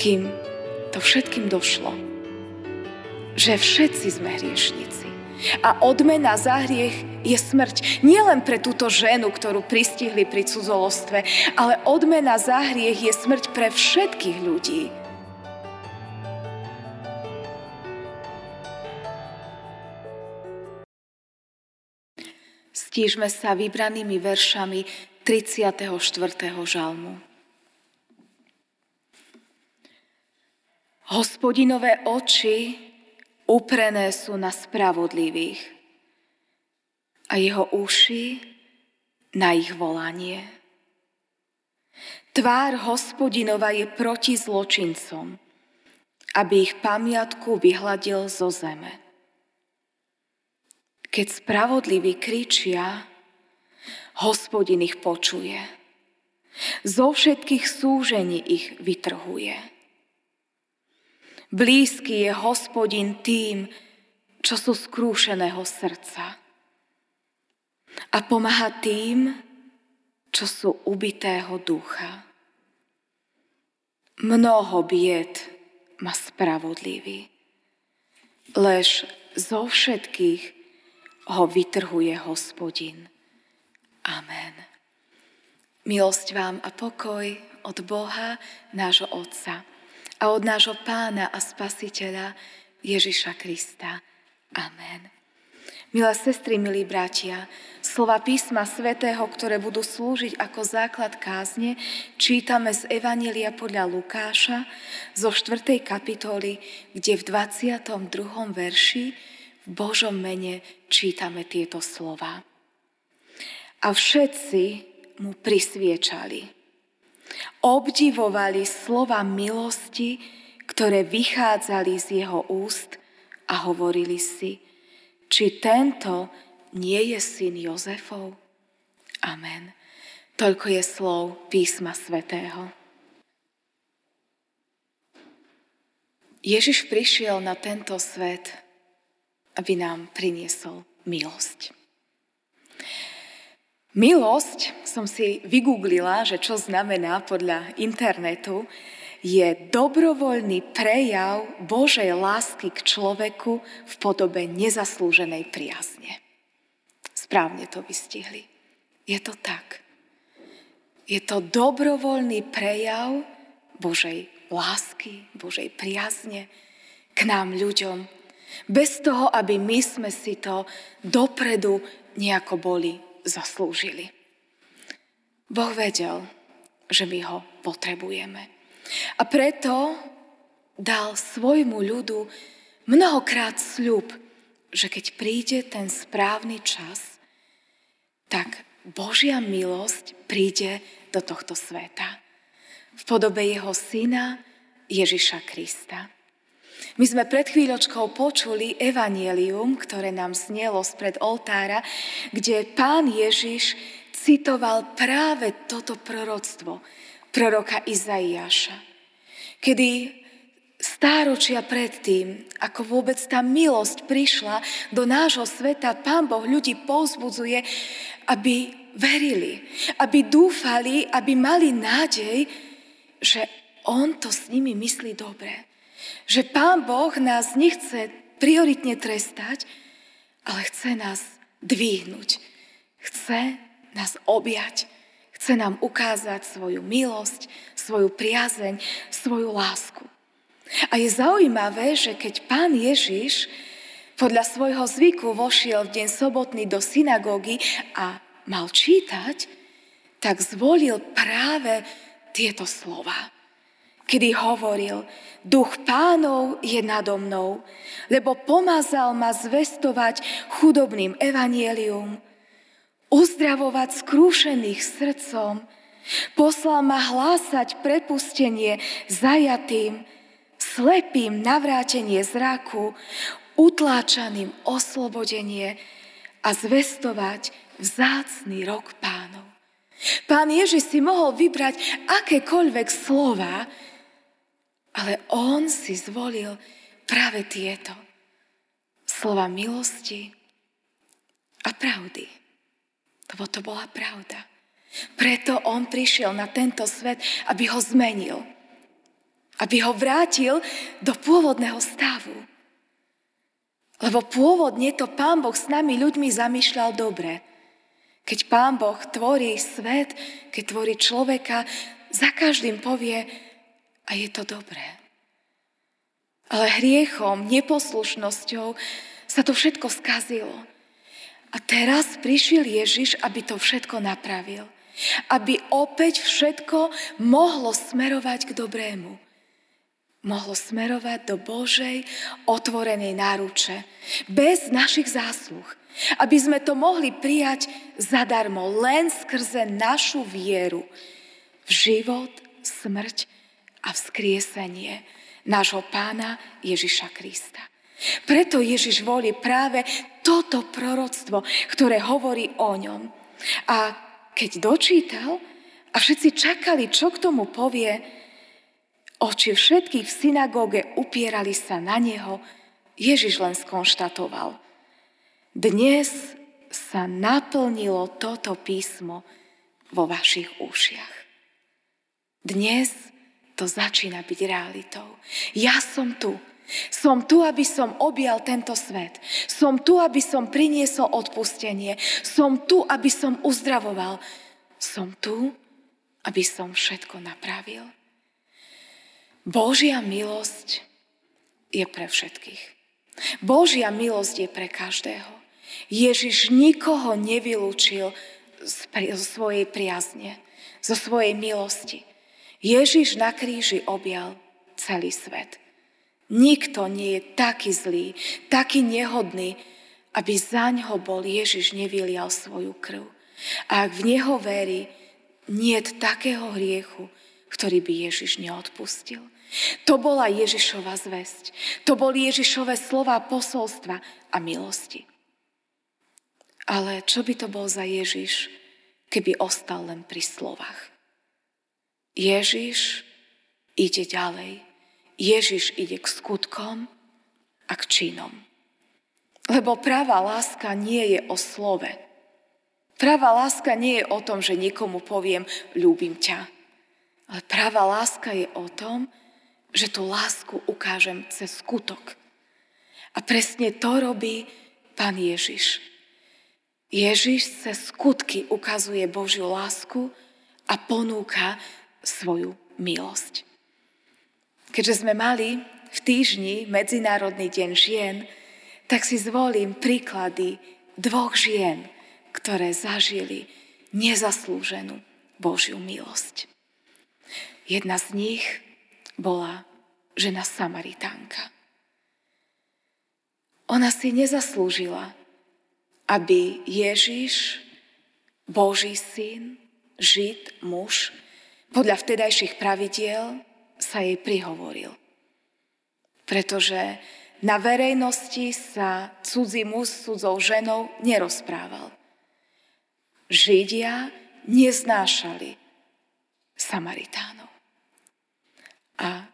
kým to všetkým došlo, že všetci sme hriešnici. A odmena za hriech je smrť. Nielen pre túto ženu, ktorú pristihli pri cudzolostve, ale odmena za hriech je smrť pre všetkých ľudí. Stížme sa vybranými veršami 34. žalmu. Hospodinové oči uprené sú na spravodlivých a jeho uši na ich volanie. Tvár hospodinova je proti zločincom, aby ich pamiatku vyhladil zo zeme. Keď spravodliví kričia, hospodin ich počuje. Zo všetkých súžení ich vytrhuje. Blízky je hospodin tým, čo sú skrúšeného srdca. A pomáha tým, čo sú ubitého ducha. Mnoho bied má spravodlivý, lež zo všetkých ho vytrhuje hospodin. Amen. Milosť vám a pokoj od Boha, nášho Otca a od nášho Pána a Spasiteľa Ježiša Krista. Amen. Milé sestry, milí bratia, slova písma svätého, ktoré budú slúžiť ako základ kázne, čítame z Evanília podľa Lukáša zo 4. kapitoly, kde v 22. verši v Božom mene čítame tieto slova. A všetci mu prisviečali. Obdivovali slova milosti, ktoré vychádzali z jeho úst a hovorili si, či tento nie je syn Jozefov? Amen. Toľko je slov písma svätého. Ježiš prišiel na tento svet aby nám priniesol milosť. Milosť som si vygooglila, že čo znamená podľa internetu, je dobrovoľný prejav Božej lásky k človeku v podobe nezaslúženej priazne. Správne to vystihli. Je to tak. Je to dobrovoľný prejav Božej lásky, Božej priazne k nám ľuďom, bez toho, aby my sme si to dopredu nejako boli zaslúžili. Boh vedel, že my ho potrebujeme. A preto dal svojmu ľudu mnohokrát sľub, že keď príde ten správny čas, tak Božia milosť príde do tohto sveta v podobe jeho syna Ježiša Krista. My sme pred chvíľočkou počuli evanielium, ktoré nám snelo spred oltára, kde pán Ježiš citoval práve toto proroctvo proroka Izaiáša. Kedy stáročia predtým, ako vôbec tá milosť prišla do nášho sveta, Pán Boh ľudí povzbudzuje, aby verili, aby dúfali, aby mali nádej, že On to s nimi myslí dobre. Že Pán Boh nás nechce prioritne trestať, ale chce nás dvihnúť. Chce nás objať. Chce nám ukázať svoju milosť, svoju priazeň, svoju lásku. A je zaujímavé, že keď pán Ježiš podľa svojho zvyku vošiel v deň sobotný do synagógy a mal čítať, tak zvolil práve tieto slova kedy hovoril, duch pánov je nado mnou, lebo pomazal ma zvestovať chudobným evanielium, uzdravovať skrúšených srdcom, poslal ma hlásať prepustenie zajatým, slepým navrátenie zraku, utláčaným oslobodenie a zvestovať vzácný rok pánov. Pán Ježiš si mohol vybrať akékoľvek slova, ale on si zvolil práve tieto slova milosti a pravdy. Lebo to bola pravda. Preto on prišiel na tento svet, aby ho zmenil. Aby ho vrátil do pôvodného stavu. Lebo pôvodne to Pán Boh s nami ľuďmi zamýšľal dobre. Keď Pán Boh tvorí svet, keď tvorí človeka, za každým povie, a je to dobré. Ale hriechom, neposlušnosťou sa to všetko skazilo. A teraz prišiel Ježiš, aby to všetko napravil. Aby opäť všetko mohlo smerovať k dobrému. Mohlo smerovať do Božej otvorenej náruče. Bez našich zásluh. Aby sme to mohli prijať zadarmo, len skrze našu vieru v život, smrť a vzkriesenie nášho pána Ježiša Krista. Preto Ježiš volí práve toto proroctvo, ktoré hovorí o ňom. A keď dočítal a všetci čakali, čo k tomu povie, oči všetkých v synagóge upierali sa na neho, Ježiš len skonštatoval. Dnes sa naplnilo toto písmo vo vašich ušiach. Dnes to začína byť realitou. Ja som tu. Som tu, aby som objal tento svet. Som tu, aby som priniesol odpustenie. Som tu, aby som uzdravoval. Som tu, aby som všetko napravil. Božia milosť je pre všetkých. Božia milosť je pre každého. Ježiš nikoho nevylúčil zo svojej priazne, zo svojej milosti. Ježiš na kríži objal celý svet. Nikto nie je taký zlý, taký nehodný, aby za ňo bol Ježiš nevylial svoju krv. A ak v Neho verí, nie je takého hriechu, ktorý by Ježiš neodpustil. To bola Ježišova zväzť. To boli Ježišové slova posolstva a milosti. Ale čo by to bol za Ježiš, keby ostal len pri slovách? Ježiš ide ďalej. Ježiš ide k skutkom a k činom. Lebo práva láska nie je o slove. Práva láska nie je o tom, že niekomu poviem, ľúbim ťa. Ale práva láska je o tom, že tú lásku ukážem cez skutok. A presne to robí Pán Ježiš. Ježiš cez skutky ukazuje Božiu lásku a ponúka svoju milosť. Keďže sme mali v týždni Medzinárodný deň žien, tak si zvolím príklady dvoch žien, ktoré zažili nezaslúženú Božiu milosť. Jedna z nich bola žena Samaritánka. Ona si nezaslúžila, aby Ježiš, Boží syn, Žid, muž, podľa vtedajších pravidiel sa jej prihovoril. Pretože na verejnosti sa cudzí muž s cudzou ženou nerozprával. Židia neznášali Samaritánov. A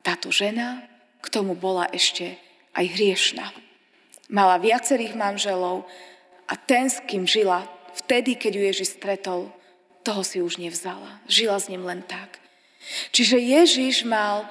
táto žena k tomu bola ešte aj hriešna. Mala viacerých manželov a ten, s kým žila vtedy, keď ju Ježiš stretol, toho si už nevzala. Žila s ním len tak. Čiže Ježiš mal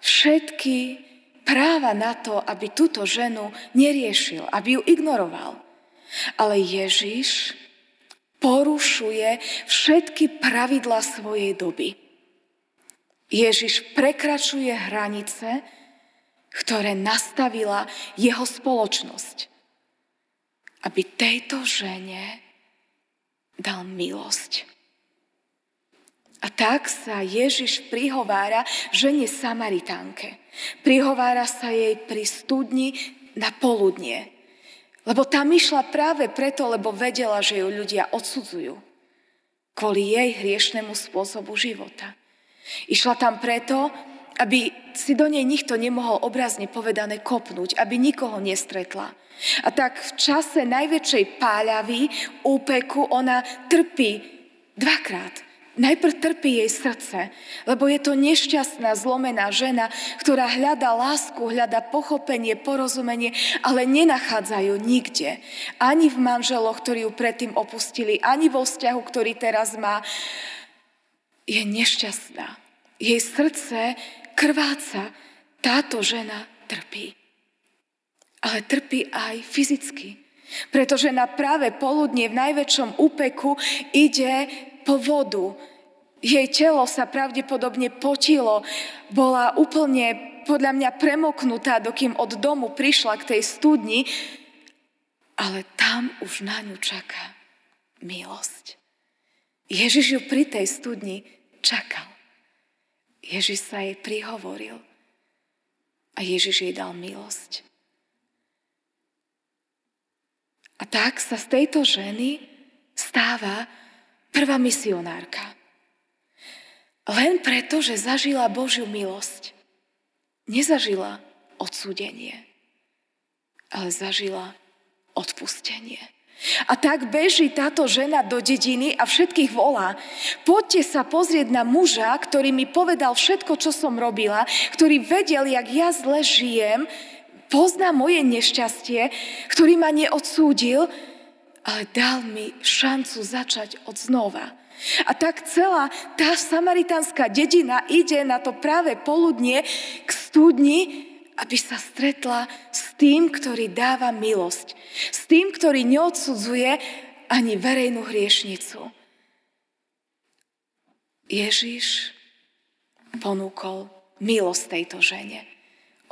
všetky práva na to, aby túto ženu neriešil, aby ju ignoroval. Ale Ježiš porušuje všetky pravidla svojej doby. Ježiš prekračuje hranice, ktoré nastavila jeho spoločnosť, aby tejto žene dal milosť. A tak sa Ježiš prihovára žene Samaritánke. Prihovára sa jej pri studni na poludnie. Lebo tam išla práve preto, lebo vedela, že ju ľudia odsudzujú. Kvôli jej hriešnemu spôsobu života. Išla tam preto, aby si do nej nikto nemohol obrazne povedané kopnúť, aby nikoho nestretla. A tak v čase najväčšej páľavy, úpeku, ona trpí dvakrát. Najprv trpí jej srdce, lebo je to nešťastná, zlomená žena, ktorá hľadá lásku, hľadá pochopenie, porozumenie, ale nenachádzajú nikde. Ani v manželoch, ktorí ju predtým opustili, ani vo vzťahu, ktorý teraz má. Je nešťastná. Jej srdce krváca. Táto žena trpí. Ale trpí aj fyzicky. Pretože na práve poludnie v najväčšom úpeku ide po vodu. Jej telo sa pravdepodobne potilo, bola úplne podľa mňa premoknutá, dokým od domu prišla k tej studni, ale tam už na ňu čaká milosť. Ježiš ju pri tej studni čakal. Ježiš sa jej prihovoril a Ježiš jej dal milosť. A tak sa z tejto ženy stáva prvá misionárka. Len preto, že zažila Božiu milosť. Nezažila odsúdenie, ale zažila odpustenie. A tak beží táto žena do dediny a všetkých volá. Poďte sa pozrieť na muža, ktorý mi povedal všetko, čo som robila, ktorý vedel, jak ja zle žijem, pozná moje nešťastie, ktorý ma neodsúdil, ale dal mi šancu začať od znova. A tak celá tá samaritánska dedina ide na to práve poludnie k studni, aby sa stretla s tým, ktorý dáva milosť. S tým, ktorý neodsudzuje ani verejnú hriešnicu. Ježiš ponúkol milosť tejto žene.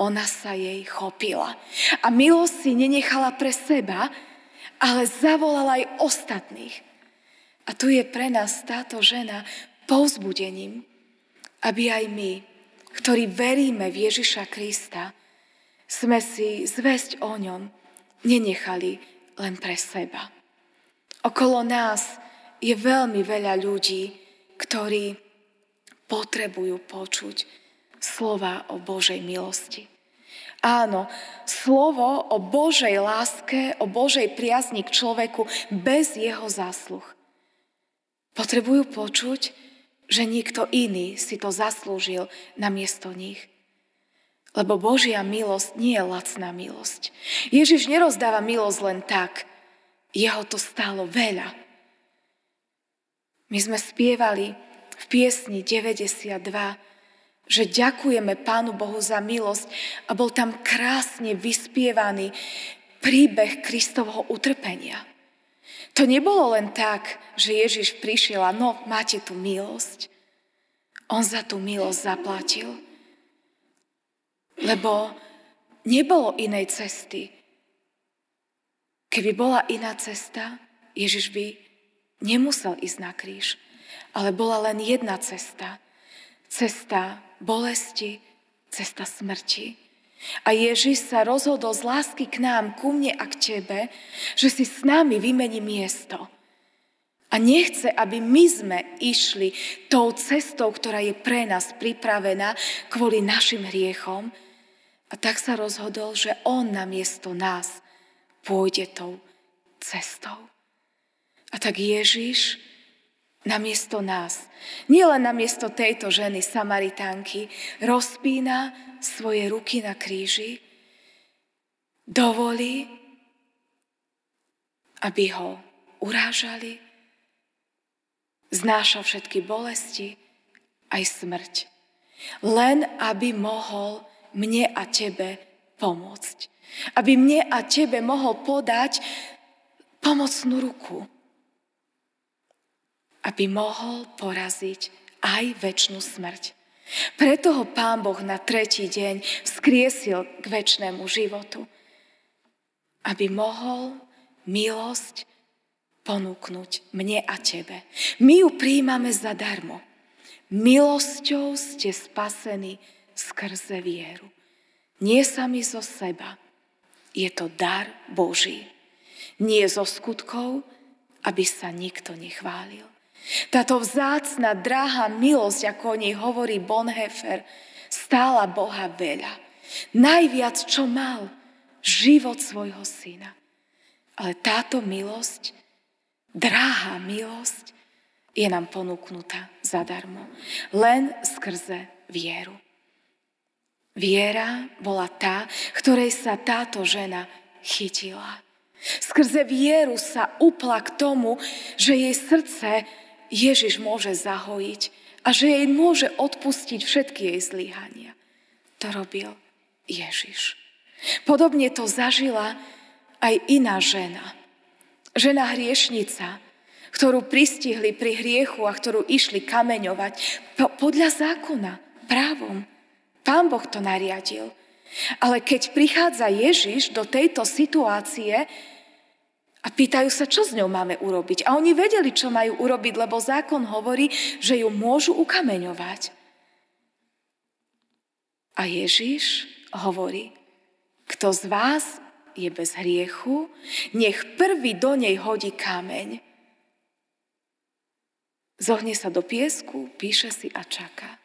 Ona sa jej chopila. A milosť si nenechala pre seba, ale zavolala aj ostatných. A tu je pre nás táto žena povzbudením, aby aj my, ktorí veríme v Ježiša Krista, sme si zväzť o ňom nenechali len pre seba. Okolo nás je veľmi veľa ľudí, ktorí potrebujú počuť slova o Božej milosti. Áno, slovo o Božej láske, o Božej priazni k človeku bez jeho zásluh. Potrebujú počuť, že niekto iný si to zaslúžil namiesto nich. Lebo Božia milosť nie je lacná milosť. Ježiš nerozdáva milosť len tak. Jeho to stálo veľa. My sme spievali v piesni 92, že ďakujeme Pánu Bohu za milosť a bol tam krásne vyspievaný príbeh Kristovho utrpenia. To nebolo len tak, že Ježiš prišiel a no, máte tu milosť. On za tú milosť zaplatil. Lebo nebolo inej cesty. Keby bola iná cesta, Ježiš by nemusel ísť na kríž. Ale bola len jedna cesta. Cesta bolesti, cesta smrti. A Ježiš sa rozhodol z lásky k nám, ku mne a k tebe, že si s nami vymení miesto. A nechce, aby my sme išli tou cestou, ktorá je pre nás pripravená kvôli našim hriechom. A tak sa rozhodol, že On na miesto nás pôjde tou cestou. A tak Ježiš namiesto nás, nielen namiesto tejto ženy Samaritánky, rozpína svoje ruky na kríži, dovolí, aby ho urážali, znáša všetky bolesti, aj smrť. Len aby mohol mne a tebe pomôcť. Aby mne a tebe mohol podať pomocnú ruku aby mohol poraziť aj väčšinu smrť. Preto ho Pán Boh na tretí deň vzkriesil k väčšnému životu, aby mohol milosť ponúknuť mne a tebe. My ju príjmame zadarmo. Milosťou ste spasení skrze vieru. Nie sami zo seba. Je to dar Boží. Nie zo skutkov, aby sa nikto nechválil. Táto vzácna, drahá milosť, ako o nej hovorí Bonhoeffer, stála Boha veľa. Najviac, čo mal, život svojho syna. Ale táto milosť, drahá milosť, je nám ponúknutá zadarmo. Len skrze vieru. Viera bola tá, ktorej sa táto žena chytila. Skrze vieru sa upla k tomu, že jej srdce Ježiš môže zahojiť a že jej môže odpustiť všetky jej zlyhania. To robil Ježiš. Podobne to zažila aj iná žena. Žena hriešnica, ktorú pristihli pri hriechu a ktorú išli kameňovať podľa zákona, právom. Pán Boh to nariadil. Ale keď prichádza Ježiš do tejto situácie a pýtajú sa, čo s ňou máme urobiť. A oni vedeli, čo majú urobiť, lebo zákon hovorí, že ju môžu ukameňovať. A Ježiš hovorí, kto z vás je bez hriechu, nech prvý do nej hodí kameň. Zohne sa do piesku, píše si a čaká.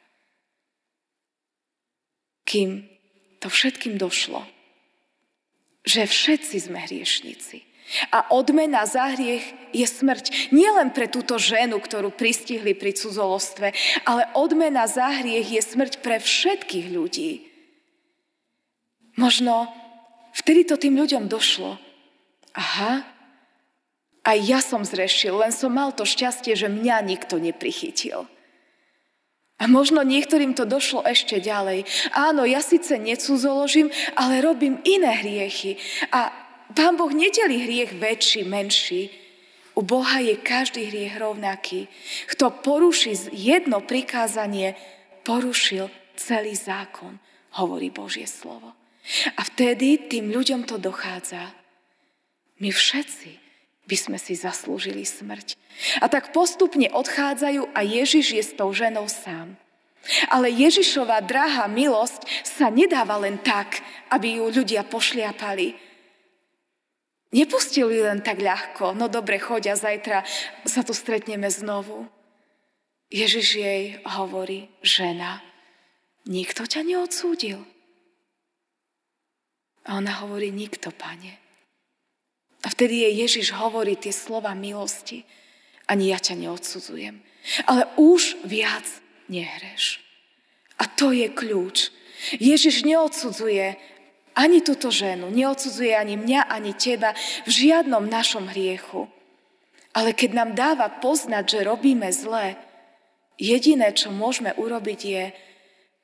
Kým to všetkým došlo, že všetci sme hriešnici. A odmena za hriech je smrť. Nielen pre túto ženu, ktorú pristihli pri cudzolostve, ale odmena za hriech je smrť pre všetkých ľudí. Možno Vtedy to tým ľuďom došlo. Aha, aj ja som zrešil, len som mal to šťastie, že mňa nikto neprichytil. A možno niektorým to došlo ešte ďalej. Áno, ja síce necúzoložím, ale robím iné hriechy. A Pán Boh nedeli hriech väčší, menší. U Boha je každý hriech rovnaký. Kto poruší jedno prikázanie, porušil celý zákon, hovorí Božie slovo. A vtedy tým ľuďom to dochádza. My všetci by sme si zaslúžili smrť. A tak postupne odchádzajú a Ježiš je s tou ženou sám. Ale Ježišová drahá milosť sa nedáva len tak, aby ju ľudia pošliapali. Nepustili len tak ľahko, no dobre, chodia, zajtra sa tu stretneme znovu. Ježiš jej hovorí, žena, nikto ťa neodsúdil. A ona hovorí, nikto, pane. A vtedy jej Ježiš hovorí tie slova milosti. Ani ja ťa neodsudzujem. Ale už viac nehreš. A to je kľúč. Ježiš neodsudzuje ani túto ženu, neodsudzuje ani mňa, ani teba v žiadnom našom hriechu. Ale keď nám dáva poznať, že robíme zlé, jediné, čo môžeme urobiť, je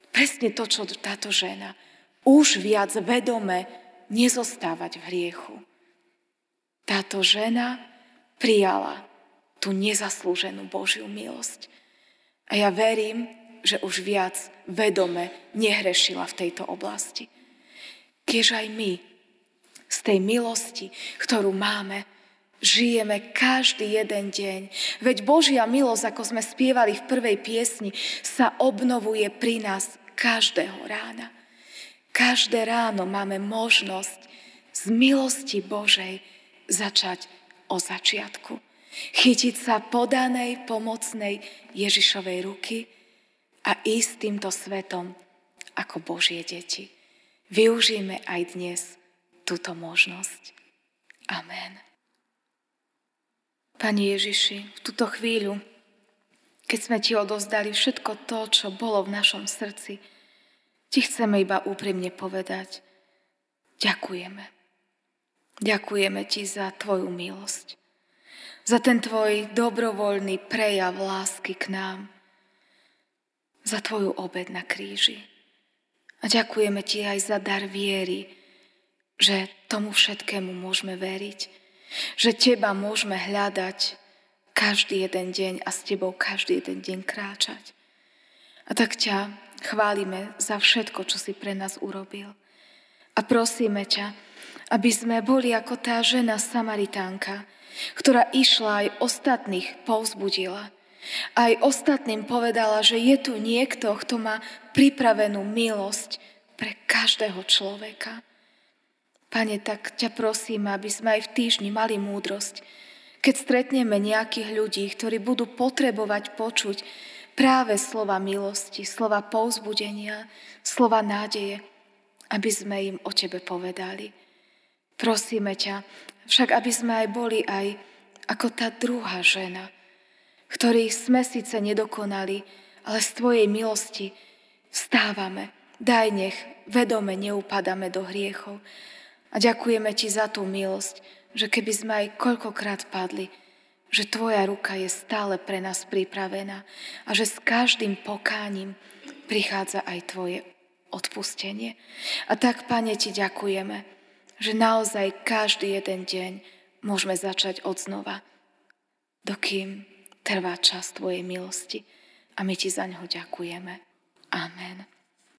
presne to, čo táto žena už viac vedome nezostávať v hriechu. Táto žena prijala tú nezaslúženú Božiu milosť. A ja verím, že už viac vedome nehrešila v tejto oblasti. Kiež aj my z tej milosti, ktorú máme, žijeme každý jeden deň. Veď Božia milosť, ako sme spievali v prvej piesni, sa obnovuje pri nás každého rána. Každé ráno máme možnosť z milosti Božej začať o začiatku. Chytiť sa podanej, pomocnej Ježišovej ruky a ísť týmto svetom ako Božie deti. Využijeme aj dnes túto možnosť. Amen. Pani Ježiši, v túto chvíľu, keď sme Ti odozdali všetko to, čo bolo v našom srdci, ti chceme iba úprimne povedať, ďakujeme. Ďakujeme ti za tvoju milosť, za ten tvoj dobrovoľný prejav lásky k nám, za tvoju obed na kríži. A ďakujeme ti aj za dar viery, že tomu všetkému môžeme veriť, že teba môžeme hľadať každý jeden deň a s tebou každý jeden deň kráčať. A tak ťa chválime za všetko, čo si pre nás urobil. A prosíme ťa, aby sme boli ako tá žena Samaritánka, ktorá išla aj ostatných povzbudila. Aj ostatným povedala, že je tu niekto, kto má pripravenú milosť pre každého človeka. Pane, tak ťa prosím, aby sme aj v týždni mali múdrosť, keď stretneme nejakých ľudí, ktorí budú potrebovať počuť, práve slova milosti, slova pouzbudenia, slova nádeje, aby sme im o Tebe povedali. Prosíme ťa, však aby sme aj boli aj ako tá druhá žena, ktorých sme síce nedokonali, ale z Tvojej milosti vstávame. Daj nech vedome neupadáme do hriechov. A ďakujeme Ti za tú milosť, že keby sme aj koľkokrát padli, že Tvoja ruka je stále pre nás pripravená a že s každým pokáním prichádza aj Tvoje odpustenie. A tak, Pane, Ti ďakujeme, že naozaj každý jeden deň môžeme začať od znova, dokým trvá čas Tvojej milosti. A my Ti za ňo ďakujeme. Amen.